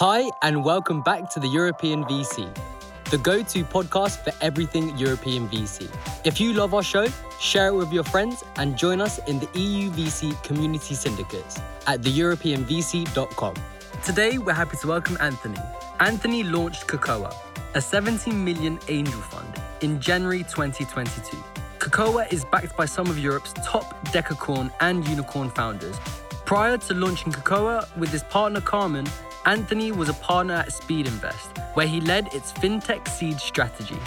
Hi, and welcome back to the European VC, the go to podcast for everything European VC. If you love our show, share it with your friends and join us in the EU VC community syndicates at theeuropeanvc.com. Today, we're happy to welcome Anthony. Anthony launched Cocoa, a 17 million angel fund, in January 2022. Cocoa is backed by some of Europe's top decacorn and unicorn founders. Prior to launching Cocoa with his partner Carmen, Anthony was a partner at Speedinvest, where he led its fintech seed strategy.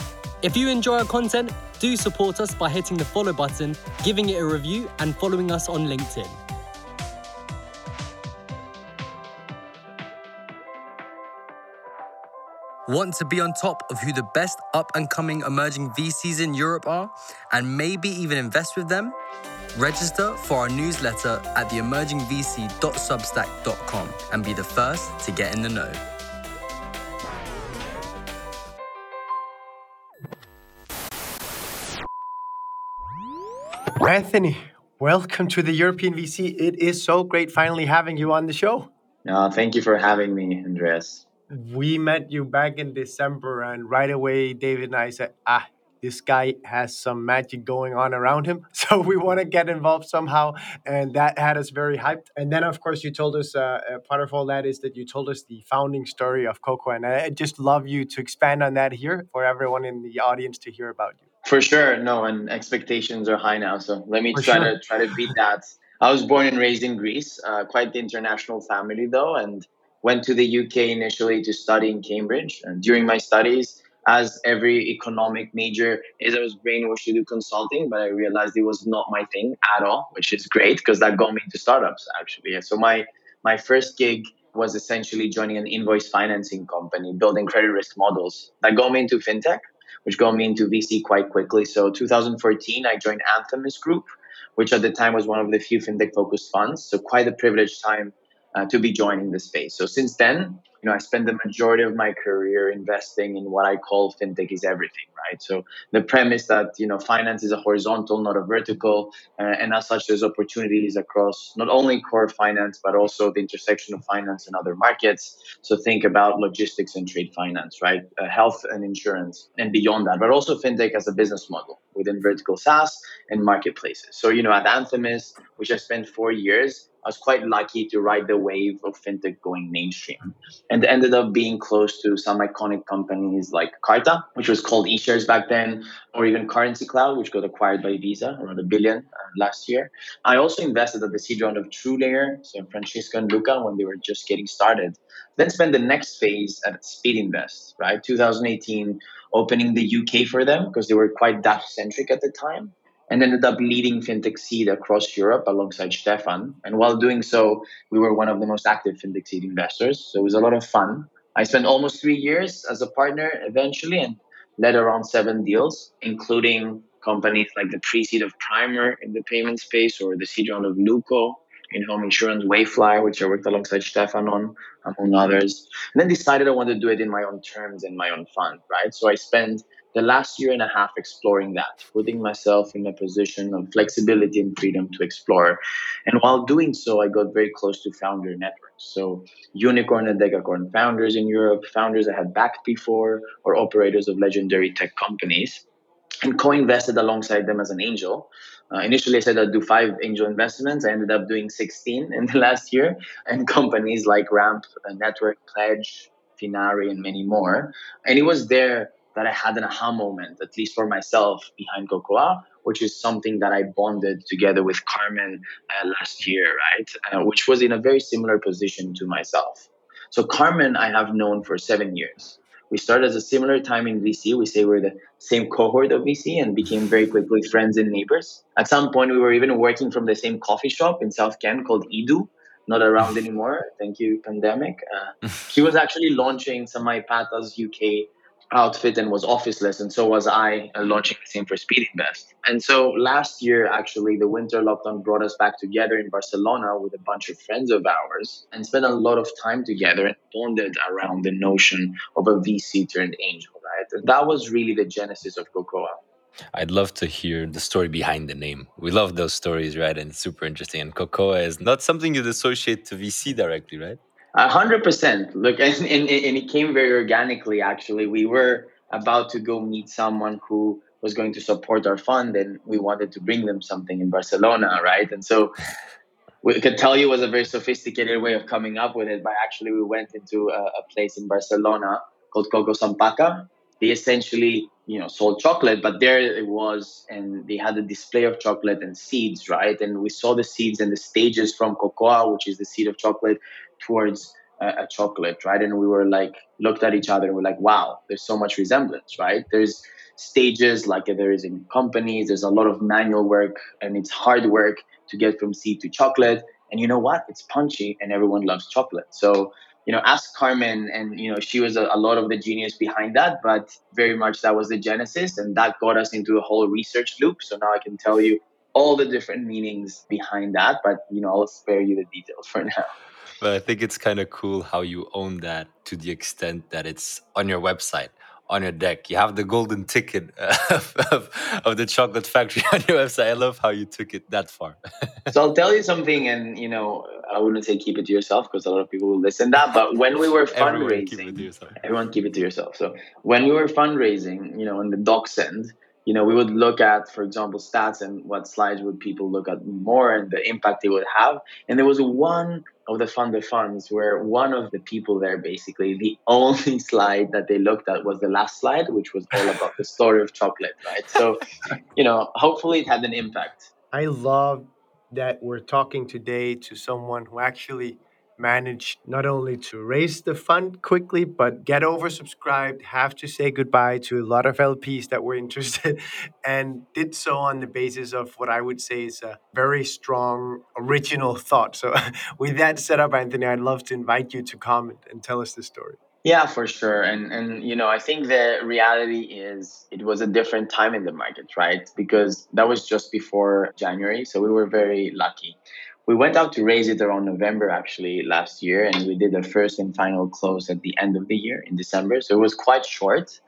If you enjoy our content, do support us by hitting the follow button, giving it a review, and following us on LinkedIn. Want to be on top of who the best up and coming emerging VCs in Europe are, and maybe even invest with them? Register for our newsletter at theemergingvc.substack.com and be the first to get in the know. Anthony, welcome to the European VC. It is so great finally having you on the show. Uh, thank you for having me, Andreas. We met you back in December, and right away, David and I said, ah, this guy has some magic going on around him. So we want to get involved somehow. And that had us very hyped. And then, of course, you told us uh, part of all that is that you told us the founding story of Cocoa. And I just love you to expand on that here for everyone in the audience to hear about you. For sure. No, and expectations are high now. So let me for try sure. to try to beat that. I was born and raised in Greece, uh, quite the international family though, and went to the UK initially to study in Cambridge. And during my studies, as every economic major is, I was brainwashed to do consulting, but I realized it was not my thing at all, which is great because that got me into startups actually. So my my first gig was essentially joining an invoice financing company, building credit risk models. That got me into fintech, which got me into VC quite quickly. So 2014, I joined Anthemis Group, which at the time was one of the few fintech focused funds. So quite a privileged time uh, to be joining the space. So since then, you know, I spent the majority of my career investing in what I call fintech is everything, right? So the premise that you know finance is a horizontal, not a vertical, uh, and as such, there's opportunities across not only core finance but also the intersection of finance and other markets. So think about logistics and trade finance, right? Uh, health and insurance, and beyond that, but also fintech as a business model within vertical SaaS and marketplaces. So you know, at Anthemis, which I spent four years I was quite lucky to ride the wave of fintech going mainstream and ended up being close to some iconic companies like Carta, which was called eShares back then, or even Currency Cloud, which got acquired by Visa around a billion uh, last year. I also invested at the seed round of TrueLayer, so Francesco and Luca when they were just getting started. Then spent the next phase at Speedinvest, right? 2018, opening the UK for them because they were quite Dutch centric at the time and ended up leading fintech seed across Europe alongside Stefan. And while doing so, we were one of the most active fintech seed investors. So it was a lot of fun. I spent almost three years as a partner eventually and led around seven deals, including companies like the pre-seed of Primer in the payment space or the seed round of Luko in home insurance, Wayflyer, which I worked alongside Stefan on, among others. And then decided I wanted to do it in my own terms in my own fund, right? So I spent the last year and a half exploring that, putting myself in a position of flexibility and freedom to explore. And while doing so, I got very close to founder networks. So, unicorn and decacorn founders in Europe, founders I had backed before, or operators of legendary tech companies, and co invested alongside them as an angel. Uh, initially, I said I'd do five angel investments. I ended up doing 16 in the last year, and companies like Ramp, Network, Pledge, Finary, and many more. And it was there that I had an aha moment, at least for myself, behind Cocoa, which is something that I bonded together with Carmen uh, last year, right? Uh, which was in a very similar position to myself. So Carmen, I have known for seven years. We started at a similar time in VC. We say we're the same cohort of VC and became very quickly friends and neighbors. At some point, we were even working from the same coffee shop in South Ken called Idu, not around anymore. Thank you, pandemic. Uh, he was actually launching Samaipata's UK outfit and was officeless and so was i uh, launching the same for Speedinvest and so last year actually the winter lockdown brought us back together in barcelona with a bunch of friends of ours and spent a lot of time together and bonded around the notion of a vc turned angel right and that was really the genesis of cocoa I'd love to hear the story behind the name. We love those stories, right? And it's super interesting. And Cocoa is not something you'd associate to VC directly, right? A hundred percent. Look, and, and, and it came very organically. Actually, we were about to go meet someone who was going to support our fund, and we wanted to bring them something in Barcelona, right? And so we could tell you was a very sophisticated way of coming up with it. But actually, we went into a, a place in Barcelona called Cacao Sampaka. They essentially, you know, sold chocolate, but there it was, and they had a display of chocolate and seeds, right? And we saw the seeds and the stages from cocoa, which is the seed of chocolate, towards a, a chocolate, right? And we were like, looked at each other and we're like, wow, there's so much resemblance, right? There's stages like there is in companies. There's a lot of manual work and it's hard work to get from seed to chocolate. And you know what? It's punchy and everyone loves chocolate. So, you know, ask Carmen, and you know, she was a, a, lot of the genius behind that, but very much that was the genesis, and that got us into a whole research loop. So now I can tell you all the different meanings behind that, but you know, I'll spare you the details for now. But I think it's kind of cool how you own that to the extent that it's on your website on your deck. You have the golden ticket of, of, of, the chocolate factory on your website. I love how you took it that far. so I'll tell you something, and you know, I wouldn't say keep it to yourself because a lot of people will listen to that. But when we were fundraising, everyone keep, everyone keep it to yourself. So when we were fundraising, you know, in the docs end, you know, we would look at, for example, stats and what slides would people look at more and the impact they would have. And there was one of the fund of funds where one of the people there basically the only slide that they looked at was the last slide, which was all about the story of chocolate, right? So, you know, hopefully it had an impact. I love that we're talking today to someone who actually managed not only to raise the fund quickly, but get oversubscribed, have to say goodbye to a lot of LPs that were interested, and did so on the basis of what I would say is a very strong original thought. So, with that set up, Anthony, I'd love to invite you to comment and tell us the story. Yeah, for sure. And and you know, I think the reality is it was a different time in the market, right? Because that was just before January, so we were very lucky we went out to raise it around November actually last year, and we did the first and final close at the end of the year in December. So it was quite short.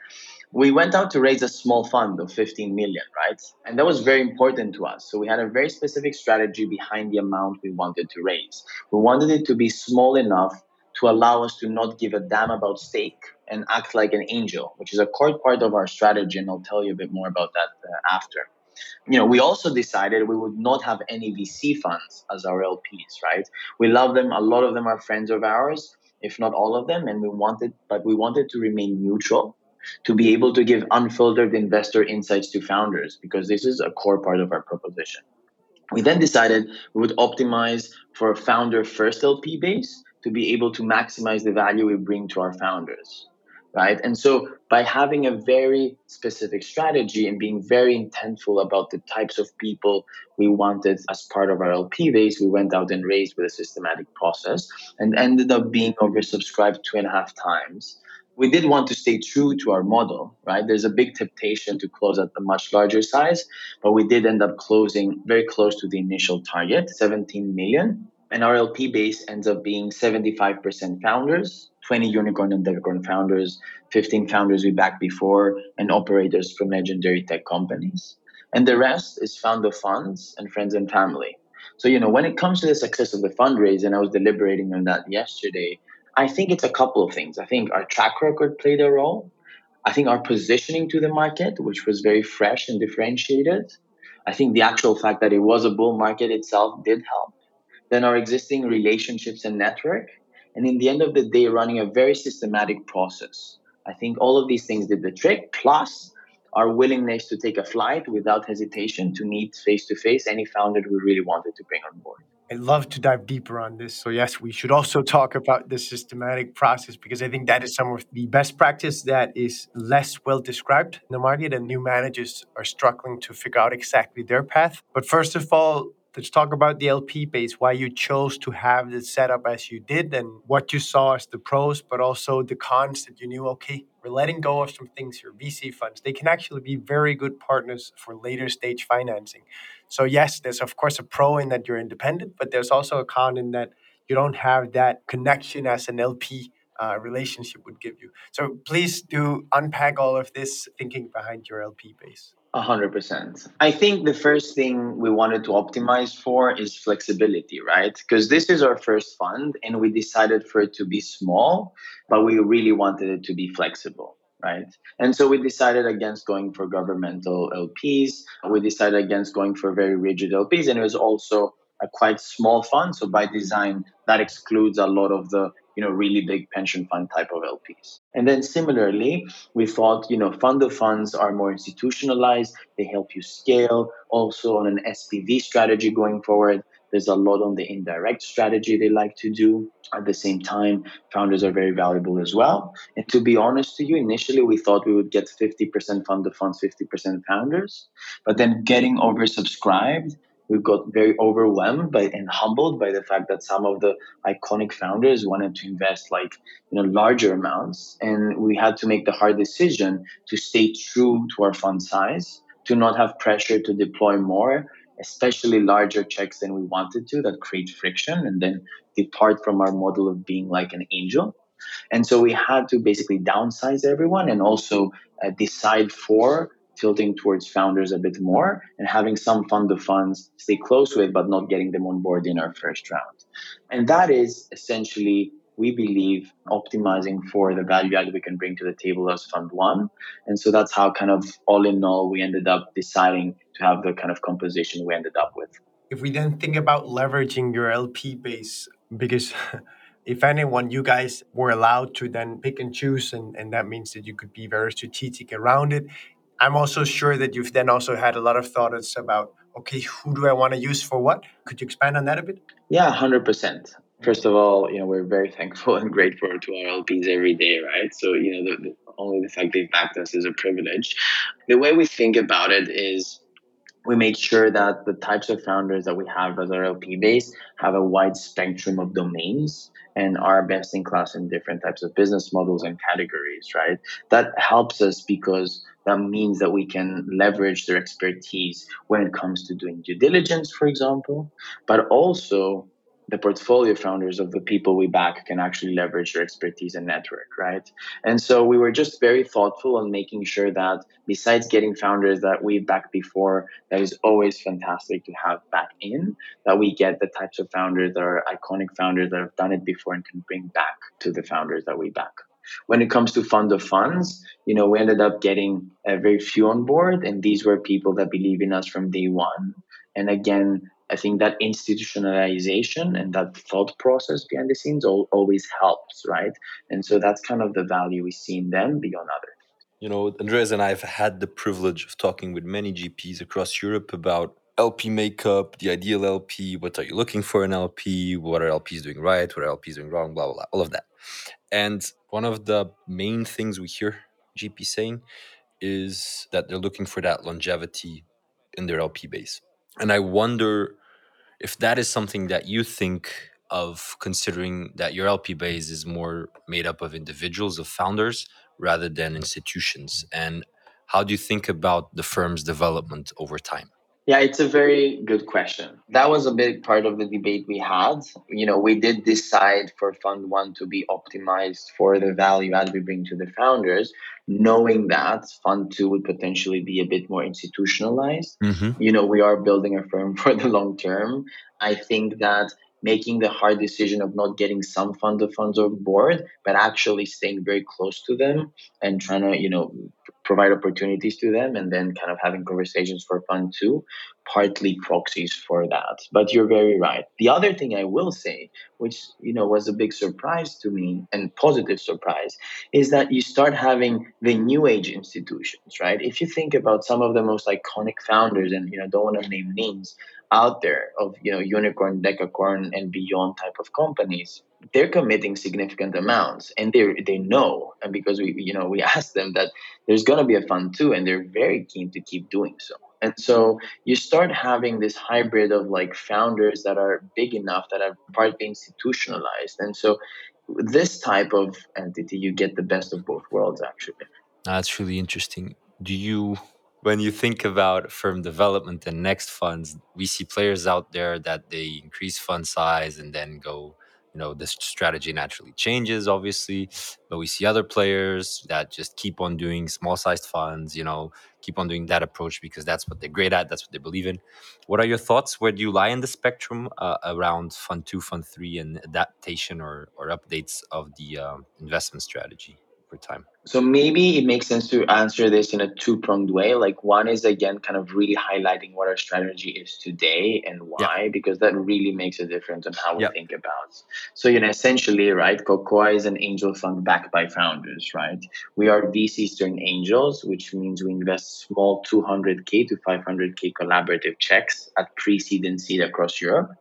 We went out to raise a small fund of 15 million, right? And that was very important to us. So we had a very specific strategy behind the amount we wanted to raise. We wanted it to be small enough to allow us to not give a damn about stake and act like an angel, which is a core part of our strategy. And I'll tell you a bit more about that uh, after you know, we also decided we would not have any VC funds as our LPs, right? We love them. A lot of them are friends of ours, if not all of them, and we wanted, but we wanted to remain neutral to be able to give unfiltered investor insights to founders because this is a core part of our proposition. We then decided we would optimize for a founder first LP base to be able to maximize the value we bring to our founders right? And so by having a very specific strategy and being very intentful about the types of people we wanted as part of our LP base, we went out and raised with a systematic process and ended up being oversubscribed two and a half times. We did want to stay true to our model, right? There's a big temptation to close at a much larger size, but we did end up closing very close to the initial target, 17 million. And RLP base ends up being 75% founders, 20 unicorn and decacorn founders, 15 founders we backed before, and operators from legendary tech companies. And the rest is founder funds and friends and family. So, you know, when it comes to the success of the fundraise, and I was deliberating on that yesterday, I think it's a couple of things. I think our track record played a role. I think our positioning to the market, which was very fresh and differentiated. I think the actual fact that it was a bull market itself did help. Then our existing relationships and network and in the end of the day, running a very systematic process. I think all of these things did the trick, plus our willingness to take a flight without hesitation to meet face to face any founder we really wanted to bring on board. I'd love to dive deeper on this. So, yes, we should also talk about the systematic process because I think that is some of the best practice that is less well described in the market, and new managers are struggling to figure out exactly their path. But first of all, let's talk about the LP base, why you chose to have the setup as you did, and what you saw as the pros, but also the cons that you knew, okay, we're letting go of some things here. VC funds, they can actually be very good partners for later stage financing. So, yes, there's of course a pro in that you're independent, but there's also a con in that you don't have that connection as an LP uh, relationship would give you. So, please do unpack all of this thinking behind your LP base. A hundred percent. I think the first thing we wanted to optimize for is flexibility, right? Because this is our first fund and we decided for it to be small, but we really wanted it to be flexible right? And so we decided against going for governmental LPs. We decided against going for very rigid LPs, and it was also a quite small fund. So by design, that excludes a lot of the you know really big pension fund type of LPs. And then similarly, we thought you know fund of funds are more institutionalized. They help you scale. Also on an SPV strategy going forward, there's a lot on the indirect strategy they like to do. At the same time, founders are very valuable as well. And to be honest to you, initially we thought we would get 50% fund of funds, 50% founders. But then getting oversubscribed, we got very overwhelmed by and humbled by the fact that some of the iconic founders wanted to invest like you know larger amounts and we had to make the hard decision to stay true to our fund size to not have pressure to deploy more especially larger checks than we wanted to that create friction and then depart from our model of being like an angel. And so we had to basically downsize everyone and also uh, decide for tilting towards founders a bit more and having some fund of funds stay close with, but not getting them on board in our first round. And that is essentially we believe optimizing for the value add we can bring to the table as fund one. And so that's how kind of all in all we ended up deciding to have the kind of composition we ended up with. If we then think about leveraging your LP base, because if anyone, you guys were allowed to then pick and choose, and, and that means that you could be very strategic around it. I'm also sure that you've then also had a lot of thoughts about okay, who do I want to use for what? Could you expand on that a bit? Yeah, 100% first of all, you know, we're very thankful and grateful to our LPs every day, right? So, you know, the, the, only the fact they've backed us is a privilege. The way we think about it is we make sure that the types of founders that we have as our LP base have a wide spectrum of domains and are best in class in different types of business models and categories, right? That helps us because that means that we can leverage their expertise when it comes to doing due diligence, for example, but also the portfolio founders of the people we back can actually leverage their expertise and network, right? And so we were just very thoughtful on making sure that besides getting founders that we've backed before, that is always fantastic to have back in, that we get the types of founders that are iconic founders that have done it before and can bring back to the founders that we back. When it comes to fund of funds, you know, we ended up getting a very few on board, and these were people that believe in us from day one. And again, I think that institutionalization and that thought process behind the scenes always helps, right? And so that's kind of the value we see in them beyond others. You know, Andreas and I have had the privilege of talking with many GPs across Europe about LP makeup, the ideal LP, what are you looking for in LP, what are LPs doing right, what are LPs doing wrong, blah, blah, blah, all of that. And one of the main things we hear GP saying is that they're looking for that longevity in their LP base. And I wonder if that is something that you think of considering that your LP base is more made up of individuals, of founders, rather than institutions. And how do you think about the firm's development over time? Yeah, it's a very good question. That was a big part of the debate we had. You know, we did decide for Fund One to be optimized for the value add we bring to the founders, knowing that Fund Two would potentially be a bit more institutionalized. Mm-hmm. You know, we are building a firm for the long term. I think that making the hard decision of not getting some fund of funds on board, but actually staying very close to them and trying to, you know, provide opportunities to them and then kind of having conversations for fun too partly proxies for that. But you're very right. The other thing I will say, which you know was a big surprise to me and positive surprise, is that you start having the new age institutions, right? If you think about some of the most iconic founders, and you know, don't want to name names out there of you know unicorn, decacorn, and beyond type of companies, they're committing significant amounts and they they know. And because we you know we asked them that there's going to be a fund too and they're very keen to keep doing so. And so you start having this hybrid of like founders that are big enough that are partly institutionalized. And so this type of entity you get the best of both worlds actually. That's really interesting. Do you when you think about firm development and next funds we see players out there that they increase fund size and then go you know the strategy naturally changes obviously. But we see other players that just keep on doing small sized funds you know keep on doing that approach because that's what they're great at that's what they believe in. What are your thoughts? Where do you lie in the spectrum uh, around fund 2 fund 3 and adaptation or, or updates of the uh, investment strategy over time so maybe it makes sense to answer this in a two-pronged way. Like one is again kind of really highlighting what our strategy is today and why, yeah. because that really makes a difference on how we yeah. think about. So you know, essentially, right, Cocoa is an angel fund backed by founders, right? We are VCs turned angels, which means we invest small 200k to 500k collaborative checks at pre-seed and seed across Europe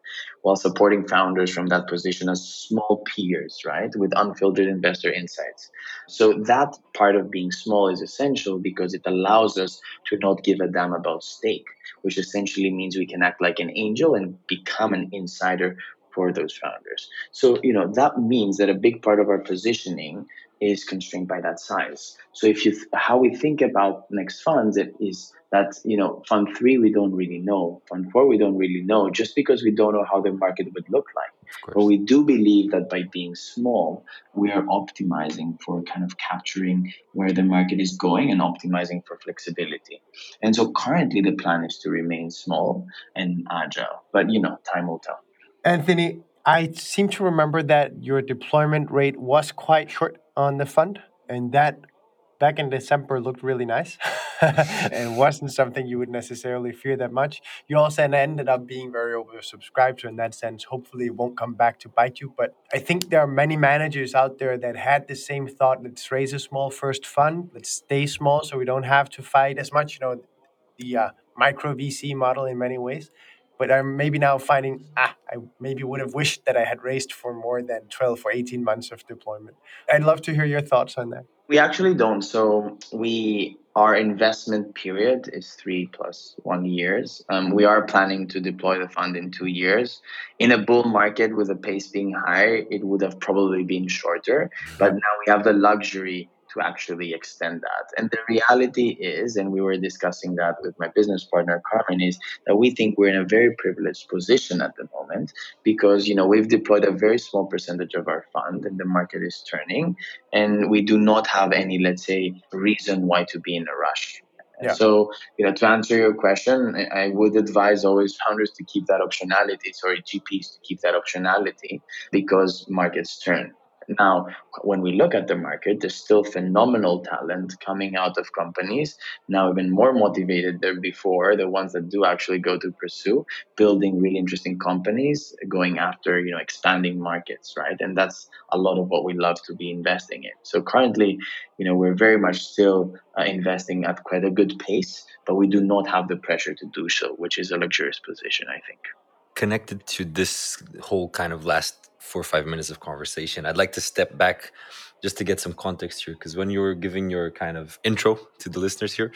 while supporting founders from that position as small peers, right, with unfiltered investor insights. So that part of being small is essential because it allows us to not give a damn about stake, which essentially means we can act like an angel and become an insider for those founders. So, you know, that means that a big part of our positioning is constrained by that size. So if you th- how we think about next funds it is that you know fund 3 we don't really know. Fund 4 we don't really know just because we don't know how the market would look like. But we do believe that by being small we are optimizing for kind of capturing where the market is going and optimizing for flexibility. And so currently the plan is to remain small and agile. But you know time will tell. Anthony I seem to remember that your deployment rate was quite short on the fund, and that back in December looked really nice and wasn't something you would necessarily fear that much. You also ended up being very oversubscribed, so in that sense, hopefully it won't come back to bite you. But I think there are many managers out there that had the same thought: let's raise a small first fund, let's stay small, so we don't have to fight as much. You know, the uh, micro VC model in many ways but I'm maybe now finding ah, I maybe would have wished that I had raced for more than 12 or 18 months of deployment. I'd love to hear your thoughts on that. We actually don't. So we our investment period is three plus one years. Um, we are planning to deploy the fund in two years. In a bull market with the pace being higher, it would have probably been shorter. But now we have the luxury to actually extend that. And the reality is, and we were discussing that with my business partner Carmen, is that we think we're in a very privileged position at the moment because you know we've deployed a very small percentage of our fund and the market is turning, and we do not have any, let's say, reason why to be in a rush. Yeah. So, you know, to answer your question, I would advise always founders to keep that optionality, sorry, GPs to keep that optionality because markets turn. Now, when we look at the market, there's still phenomenal talent coming out of companies, now even more motivated than before, the ones that do actually go to pursue building really interesting companies, going after, you know, expanding markets, right? And that's a lot of what we love to be investing in. So currently, you know, we're very much still uh, investing at quite a good pace, but we do not have the pressure to do so, which is a luxurious position, I think. Connected to this whole kind of last four or five minutes of conversation. I'd like to step back just to get some context here, because when you were giving your kind of intro to the listeners here,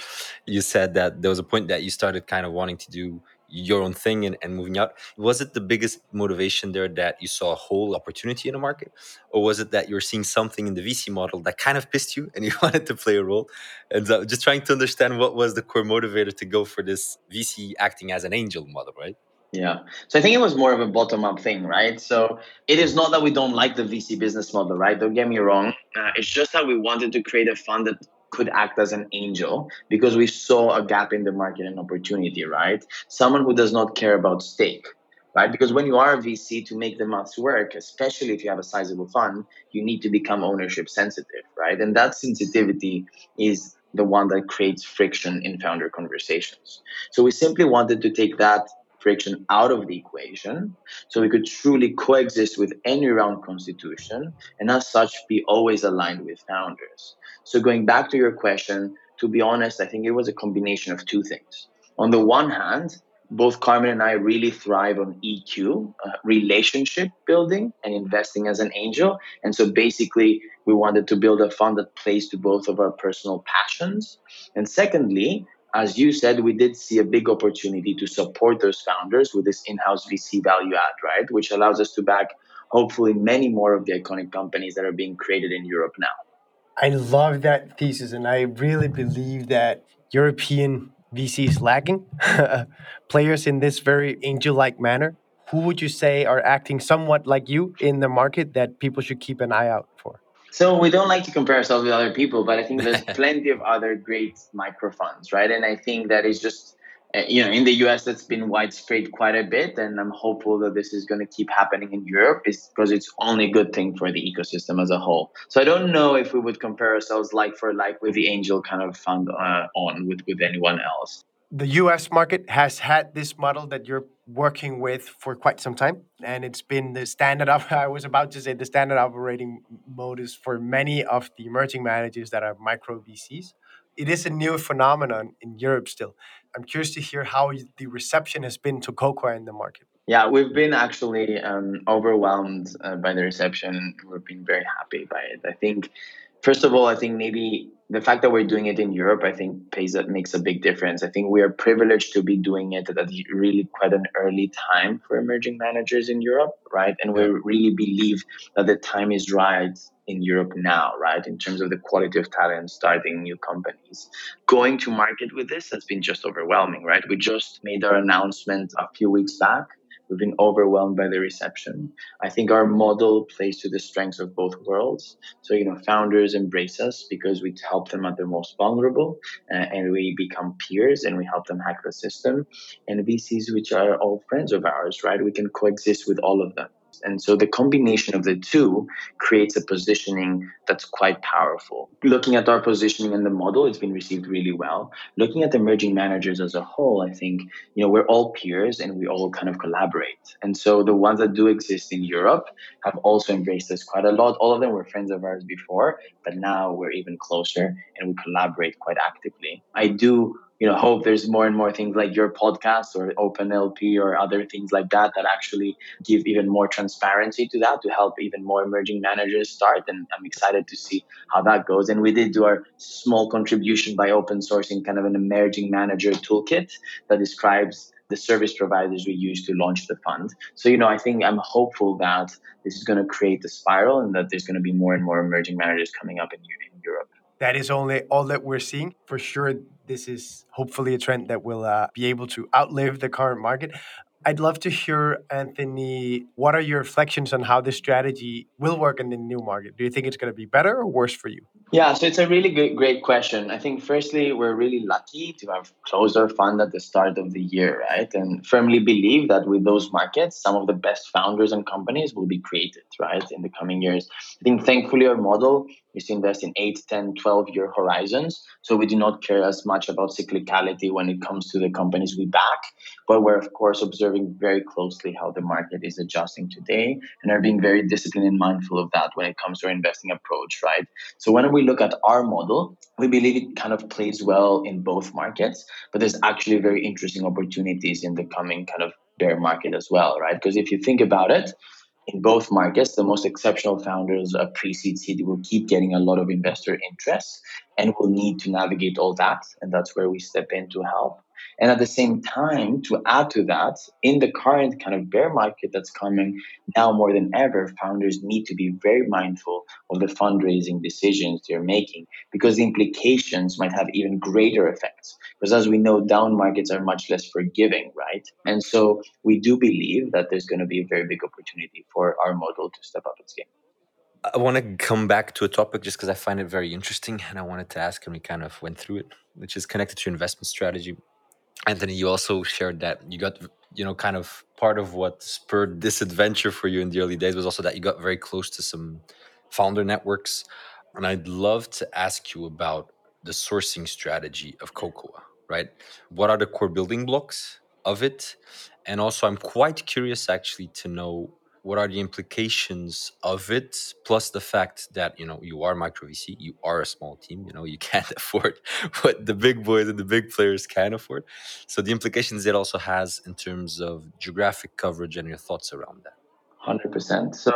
you said that there was a point that you started kind of wanting to do your own thing and, and moving out. Was it the biggest motivation there that you saw a whole opportunity in the market? Or was it that you were seeing something in the VC model that kind of pissed you and you wanted to play a role? And so just trying to understand what was the core motivator to go for this VC acting as an angel model, right? Yeah. So I think it was more of a bottom up thing, right? So it is not that we don't like the VC business model, right? Don't get me wrong. Uh, it's just that we wanted to create a fund that could act as an angel because we saw a gap in the market and opportunity, right? Someone who does not care about stake, right? Because when you are a VC, to make the maths work, especially if you have a sizable fund, you need to become ownership sensitive, right? And that sensitivity is the one that creates friction in founder conversations. So we simply wanted to take that friction out of the equation so we could truly coexist with any round constitution and as such be always aligned with founders. So going back to your question, to be honest, I think it was a combination of two things. On the one hand, both Carmen and I really thrive on EQ, uh, relationship building, and investing as an angel. And so basically, we wanted to build a fund that plays to both of our personal passions. And secondly, as you said, we did see a big opportunity to support those founders with this in-house VC value add, right? Which allows us to back hopefully many more of the iconic companies that are being created in Europe now. I love that thesis, and I really believe that European VC is lacking players in this very angel-like manner who would you say are acting somewhat like you in the market that people should keep an eye out for? So we don't like to compare ourselves with other people, but I think there's plenty of other great micro funds, right? And I think that is just uh, you know in the US that's been widespread quite a bit, and I'm hopeful that this is going to keep happening in Europe, is because it's only a good thing for the ecosystem as a whole. So I don't know if we would compare ourselves like for like with the angel kind of fund uh, on with with anyone else the US market has had this model that you're working with for quite some time. And it's been the standard of, I was about to say, the standard operating modus for many of the emerging managers that are micro VCs. It is a new phenomenon in Europe still. I'm curious to hear how the reception has been to Cocoa in the market. Yeah, we've been actually um, overwhelmed uh, by the reception. We've been very happy by it. I think first of all, I think maybe the fact that we're doing it in Europe, I think, pays that makes a big difference. I think we are privileged to be doing it at really quite an early time for emerging managers in Europe, right? And we really believe that the time is right in Europe now, right? In terms of the quality of talent starting new companies. Going to market with this has been just overwhelming, right? We just made our announcement a few weeks back We've been overwhelmed by the reception. I think our model plays to the strengths of both worlds. So, you know, founders embrace us because we help them at their most vulnerable uh, and we become peers and we help them hack the system. And VCs, which are all friends of ours, right? We can coexist with all of them. And so the combination of the two creates a positioning that's quite powerful. Looking at our positioning in the model, it's been received really well. Looking at emerging managers as a whole, I think, you know, we're all peers and we all kind of collaborate. And so the ones that do exist in Europe have also embraced us quite a lot. All of them were friends of ours before, but now we're even closer and we collaborate quite actively. I do you know hope there's more and more things like your podcast or openlp or other things like that that actually give even more transparency to that to help even more emerging managers start and i'm excited to see how that goes and we did do our small contribution by open sourcing kind of an emerging manager toolkit that describes the service providers we use to launch the fund. So, you know, I think I'm hopeful that this is going to create a spiral and that there's going to be more and more emerging managers coming up in, in Europe that is only all that we're seeing. For sure, this is hopefully a trend that will uh, be able to outlive the current market. I'd love to hear, Anthony, what are your reflections on how this strategy will work in the new market? Do you think it's going to be better or worse for you? Yeah, so it's a really good, great question. I think, firstly, we're really lucky to have closed our fund at the start of the year, right? And firmly believe that with those markets, some of the best founders and companies will be created, right, in the coming years. I think, thankfully, our model is to invest in 8, 10, 12 year horizons. So we do not care as much about cyclicality when it comes to the companies we back, but we're, of course, observing very closely how the market is adjusting today and are being very disciplined and mindful of that when it comes to our investing approach, right? So when we look at our model, we believe it kind of plays well in both markets, but there's actually very interesting opportunities in the coming kind of bear market as well, right? Because if you think about it, in both markets, the most exceptional founders of pre-seed seed will keep getting a lot of investor interest and will need to navigate all that. And that's where we step in to help. And at the same time, to add to that, in the current kind of bear market that's coming now more than ever, founders need to be very mindful of the fundraising decisions they're making because the implications might have even greater effects. Because as we know, down markets are much less forgiving, right? And so we do believe that there's going to be a very big opportunity for our model to step up its game. I want to come back to a topic just because I find it very interesting and I wanted to ask, and we kind of went through it, which is connected to investment strategy. Anthony, you also shared that you got, you know, kind of part of what spurred this adventure for you in the early days was also that you got very close to some founder networks. And I'd love to ask you about the sourcing strategy of Cocoa, right? What are the core building blocks of it? And also, I'm quite curious actually to know what are the implications of it plus the fact that you know you are micro vc you are a small team you know you can't afford what the big boys and the big players can afford so the implications it also has in terms of geographic coverage and your thoughts around that 100% so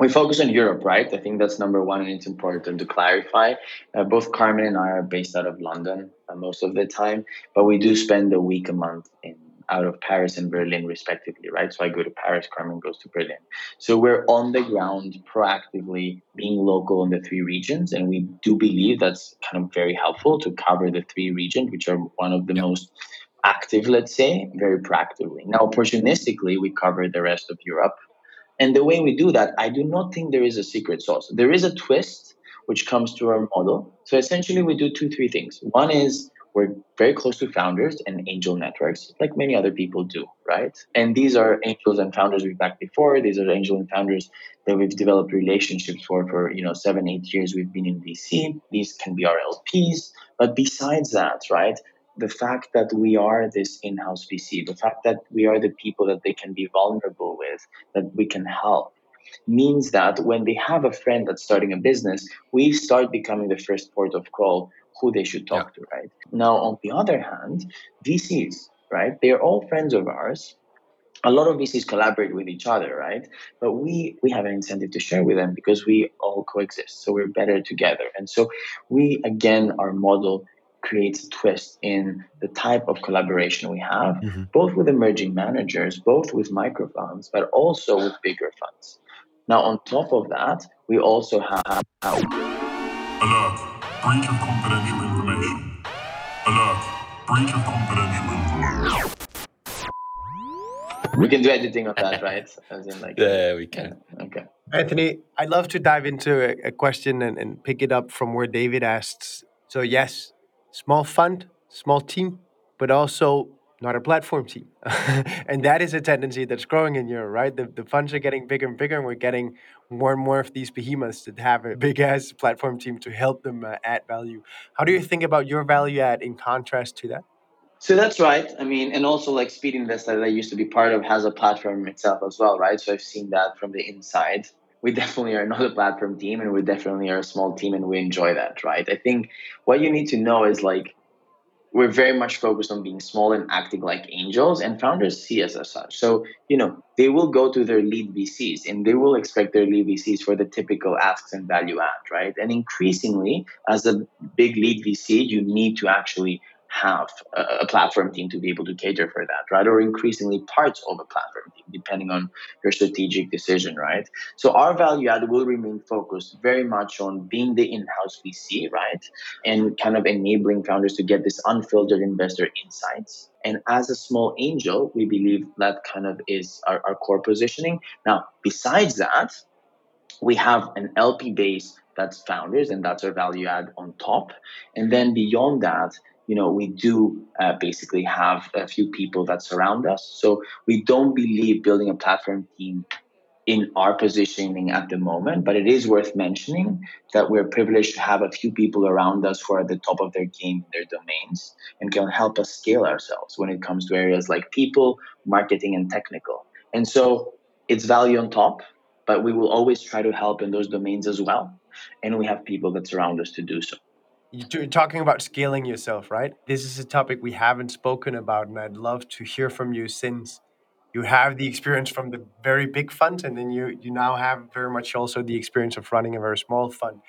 we focus on Europe, right? I think that's number one, and it's important to clarify. Uh, both Carmen and I are based out of London uh, most of the time, but we do spend a week a month in out of Paris and Berlin, respectively, right? So I go to Paris, Carmen goes to Berlin. So we're on the ground proactively being local in the three regions. And we do believe that's kind of very helpful to cover the three regions, which are one of the most active, let's say, very proactively. Now, opportunistically, we cover the rest of Europe. And the way we do that, I do not think there is a secret sauce. There is a twist which comes to our model. So essentially, we do two, three things. One is we're very close to founders and angel networks, like many other people do, right? And these are angels and founders we've backed before. These are angel and founders that we've developed relationships for for you know seven, eight years. We've been in VC. These can be our LPs. But besides that, right? The fact that we are this in-house VC, the fact that we are the people that they can be vulnerable with, that we can help, means that when they have a friend that's starting a business, we start becoming the first port of call who they should talk yeah. to, right? Now, on the other hand, VCs, right? They're all friends of ours. A lot of VCs collaborate with each other, right? But we we have an incentive to share with them because we all coexist, so we're better together. And so we again, our model creates a twist in the type of collaboration we have, mm-hmm. both with emerging managers, both with micro funds, but also with bigger funds. Now, on top of that, we also have. Alert! Breach of confidential information. Alert. Breach of confidential information. We can do editing on that, right? As in like, yeah, we can. Okay. Anthony, I'd love to dive into a, a question and, and pick it up from where David asks. So, yes, small fund, small team, but also not a platform team. and that is a tendency that's growing in Europe, right? The, the funds are getting bigger and bigger, and we're getting more and more of these behemoths that have a big ass platform team to help them uh, add value. How do you think about your value add in contrast to that? So that's right. I mean, and also like Speedinvest that I used to be part of has a platform itself as well, right? So I've seen that from the inside. We definitely are not a platform team and we definitely are a small team and we enjoy that, right? I think what you need to know is like we're very much focused on being small and acting like angels and founders see us as such. So you know they will go to their lead vcs and they will expect their lead vcs for the typical asks and value add right? And increasingly as a big lead vc you need to actually have a, platform team to be able to cater for that, right? Or increasingly parts of a platform team, depending on your strategic decision, right? So our value add will remain focused very much on being the in-house VC, right? And kind of enabling founders to get this unfiltered investor insights. And as a small angel, we believe that kind of is our, our core positioning. Now, besides that, we have an LP base that's founders and that's our value add on top. And then beyond that, you know, we do uh, basically have a few people that surround us. So we don't believe building a platform team in our positioning at the moment, but it is worth mentioning that we're privileged to have a few people around us who are at the top of their game in their domains and can help us scale ourselves when it comes to areas like people, marketing, and technical. And so it's value on top, but we will always try to help in those domains as well. And we have people that surround us to do so you're talking about scaling yourself, right? This is a topic we haven't spoken about, and I'd love to hear from you since you have the experience from the very big fund, and then you you now have very much also the experience of running a very small fund.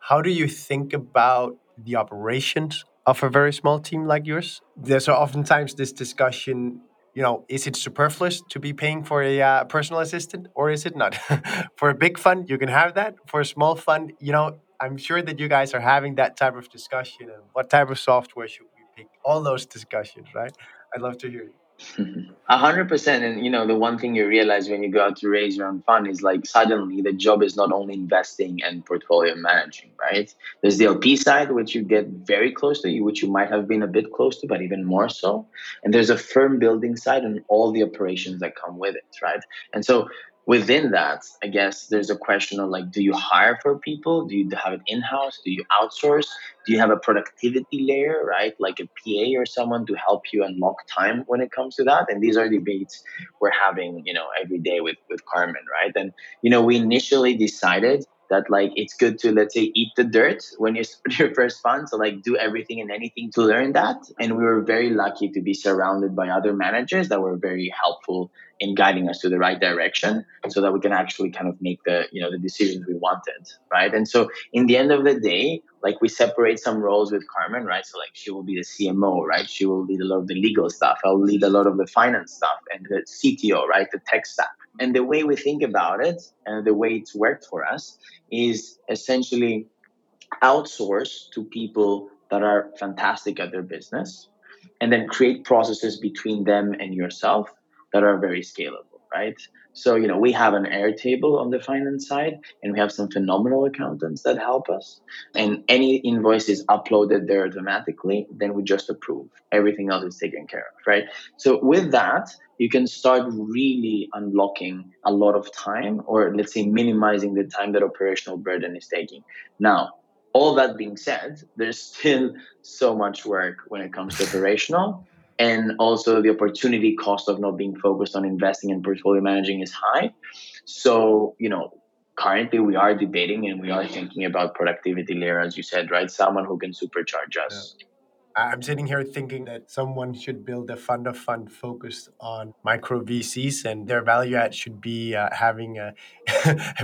How do you think about the operations of a very small team like yours? There's oftentimes this discussion you know, is it superfluous to be paying for a uh, personal assistant or is it not? for a big fund, you can have that. For a small fund, you know, I'm sure that you guys are having that type of discussion and what type of software should we pick? All those discussions, right? I'd love to hear you. A hundred percent. And you know, the one thing you realize when you go out to raise your own fund is like suddenly the job is not only investing and portfolio managing, right? There's the LP side, which you get very close to, which you might have been a bit close to, but even more so. And there's a firm building side and all the operations that come with it, right? And so within that, I guess there's a question of like, do you hire for people? Do you have it in house? Do you outsource? Do you have a productivity layer, right? Like a PA or someone to help you unlock time when it comes to that? And these are debates we're having, you know, every day with with Carmen, right? And you know, we initially decided that like it's good to let's say eat the dirt when you start your first fund so like do everything and anything to learn that. And we were very lucky to be surrounded by other managers that were very helpful in guiding us to the right direction so that we can actually kind of make the you know the decisions we wanted right? And so in the end of the day like we separate some roles with carmen right? So like she will be the cmo right? She will lead a lot of the legal stuff. I'll lead a lot of the finance stuff and the cto right? The tech stack and the way we think about it and the way it's worked for us is essentially outsource to people that are fantastic at their business and then create processes between them and yourself that are very scalable, right? So, you know, we have an Airtable on the finance side, and we have some phenomenal accountants that help us. And any invoice is uploaded there automatically, then we just approve. Everything else is taken care of, right? So, with that, you can start really unlocking a lot of time, or let's say minimizing the time that operational burden is taking. Now, all that being said, there's still so much work when it comes to operational and also the opportunity cost of not being focused on investing and portfolio managing is high so you know currently we are debating and we are thinking about productivity layer as you said right someone who can supercharge us yeah. I'm sitting here thinking that someone should build a fund of fund focused on micro VCs, and their value add should be uh, having a,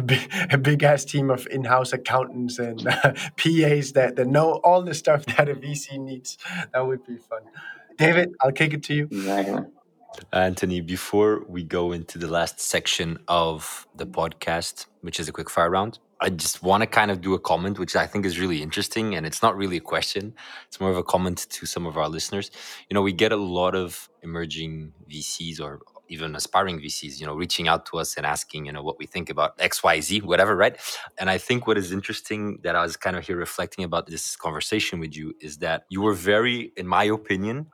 a, big, ass team of in house accountants and uh, PAs that, that know all the stuff that a VC needs. That would be fun. David, I'll kick it to you. Exactly. Anthony, before we go into the last section of the podcast, which is a quick fire round, I just want to kind of do a comment, which I think is really interesting. And it's not really a question, it's more of a comment to some of our listeners. You know, we get a lot of emerging VCs or even aspiring VCs, you know, reaching out to us and asking, you know, what we think about XYZ, whatever, right? And I think what is interesting that I was kind of here reflecting about this conversation with you is that you were very, in my opinion,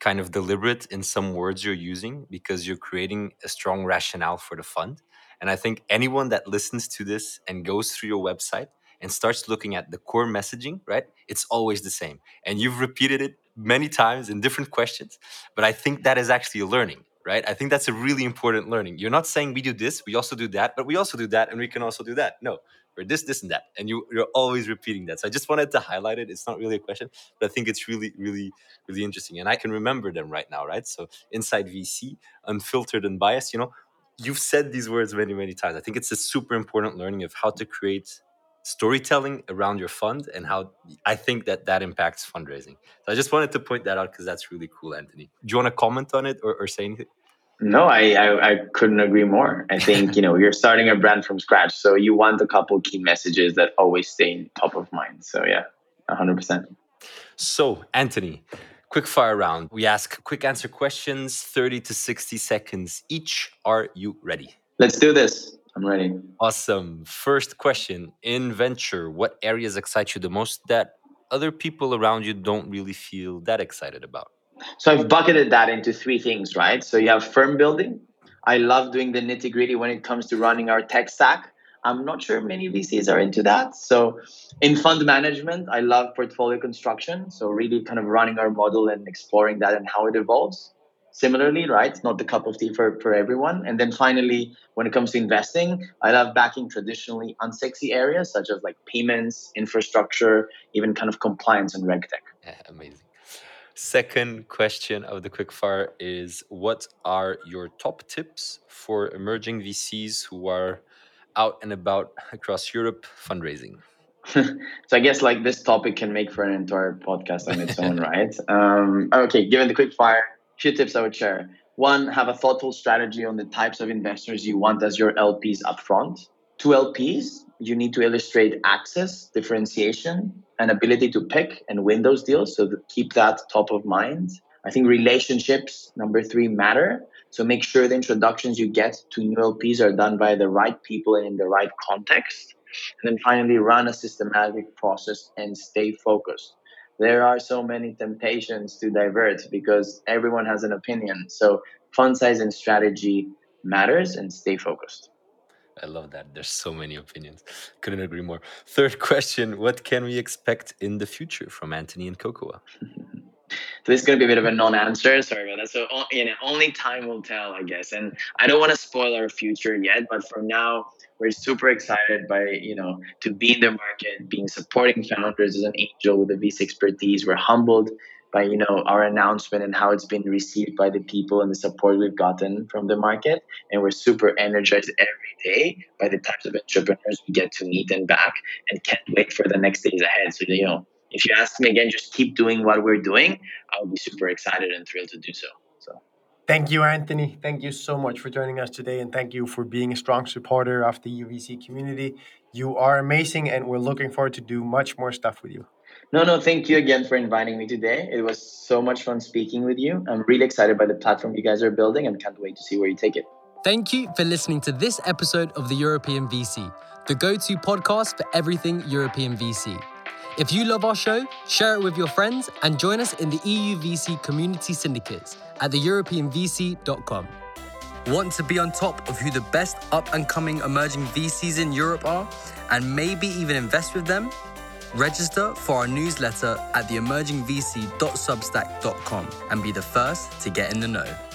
kind of deliberate in some words you're using because you're creating a strong rationale for the fund. And I think anyone that listens to this and goes through your website and starts looking at the core messaging, right? It's always the same. And you've repeated it many times in different questions, but I think that is actually a learning, right? I think that's a really important learning. You're not saying we do this, we also do that, but we also do that and we can also do that. No, or this, this, and that. And you, you're always repeating that. So I just wanted to highlight it. It's not really a question, but I think it's really, really, really interesting. And I can remember them right now, right? So inside VC, unfiltered and biased, you know, you've said these words many, many times. I think it's a super important learning of how to create storytelling around your fund and how I think that that impacts fundraising. So I just wanted to point that out because that's really cool, Anthony. Do you want to comment on it or, or say anything? No, I, I, I couldn't agree more. I think you know you're starting a brand from scratch, so you want a couple key messages that always stay in top of mind. So yeah, hundred percent. So Anthony, quick fire round. We ask quick answer questions, thirty to sixty seconds each. Are you ready? Let's do this. I'm ready. Awesome. First question: In venture, what areas excite you the most that other people around you don't really feel that excited about? So I've bucketed that into three things, right? So you have firm building. I love doing the nitty gritty when it comes to running our tech stack. I'm not sure many VCs are into that. So in fund management, I love portfolio construction. So really kind of running our model and exploring that and how it evolves. Similarly, right? Not the cup of tea for, for everyone. And then finally, when it comes to investing, I love backing traditionally unsexy areas such as like payments, infrastructure, even kind of compliance and reg tech. Yeah, amazing. Second question of the quickfire is What are your top tips for emerging VCs who are out and about across Europe fundraising? so I guess like this topic can make for an entire podcast on its own, right? Um, okay, given the quickfire, few tips I would share. One, have a thoughtful strategy on the types of investors you want as your LPs upfront. Two LPs, you need to illustrate access, differentiation, and ability to pick and win those deals. So keep that top of mind. I think relationships, number three, matter. So make sure the introductions you get to new LPs are done by the right people and in the right context. And then finally, run a systematic process and stay focused. There are so many temptations to divert because everyone has an opinion. So fund size and strategy matters and stay focused. I love that. There's so many opinions. Couldn't agree more. Third question What can we expect in the future from Anthony and Cocoa? So this is going to be a bit of a non-answer. Sorry about that. So you know, only time will tell, I guess. And I don't want to spoil our future yet, but for now, we're super excited by you know to be in the market, being supporting founders as an angel with a VC expertise. We're humbled by you know our announcement and how it's been received by the people and the support we've gotten from the market and we're super energized every day by the types of entrepreneurs we get to meet and back and can't wait for the next days ahead so you know if you ask me again just keep doing what we're doing i'll be super excited and thrilled to do so so Thank you, Anthony. Thank you so much for joining us today, and thank you for being a strong supporter of the EUVC community. You are amazing, and we're looking forward to do much more stuff with you. No, no, thank you again for inviting me today. It was so much fun speaking with you. I'm really excited by the platform you guys are building and can't wait to see where you take it. Thank you for listening to this episode of the European VC, the go to podcast for everything European VC. If you love our show, share it with your friends and join us in the EU VC community syndicates at theeuropeanvc.com. Want to be on top of who the best up and coming emerging VCs in Europe are and maybe even invest with them? Register for our newsletter at theemergingvc.substack.com and be the first to get in the know.